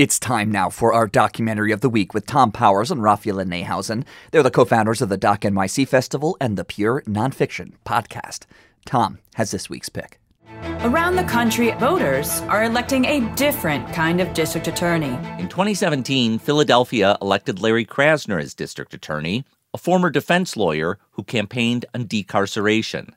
It's time now for our documentary of the week with Thom Powers and Raphaela Neihausen. They're the co founders of the Doc NYC Festival and the Pure Nonfiction podcast. Thom has this week's pick. Around the country, voters are electing a different kind of district attorney. In 2017, Philadelphia elected Larry Krasner as district attorney, a former defense lawyer who campaigned on decarceration.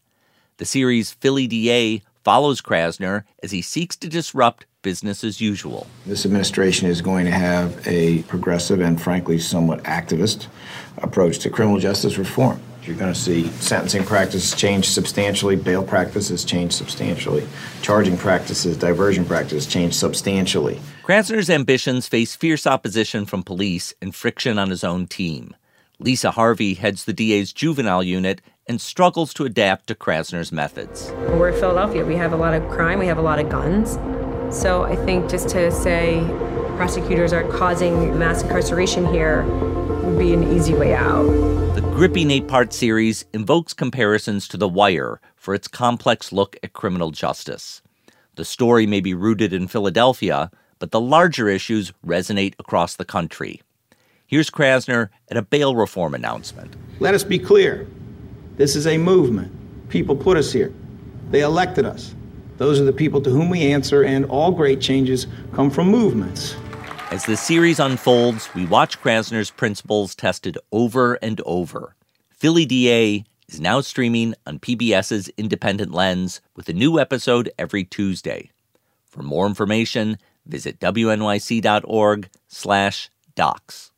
The series Philly DA follows Krasner as he seeks to disrupt business as usual. This administration is going to have a progressive and, frankly, somewhat activist approach to criminal justice reform. You're going to see sentencing practices change substantially, bail practices change substantially, charging practices, diversion practices change substantially. Krasner's ambitions face fierce opposition from police and friction on his own team. Lisa Harvey heads the DA's juvenile unit and struggles to adapt to Krasner's methods. We're in Philadelphia. We have a lot of crime, we have a lot of guns. So I think just to say prosecutors are causing mass incarceration here would be an easy way out. The gripping eight part series invokes comparisons to The Wire for its complex look at criminal justice. The story may be rooted in Philadelphia, but the larger issues resonate across the country. Here's Krasner at a bail reform announcement. Let us be clear this is a movement. People put us here, they elected us. Those are the people to whom we answer, and all great changes come from movements. As the series unfolds, we watch Krasner's principles tested over and over. Philly DA is now streaming on PBS's Independent Lens with a new episode every Tuesday. For more information, visit wnyc.org/docs.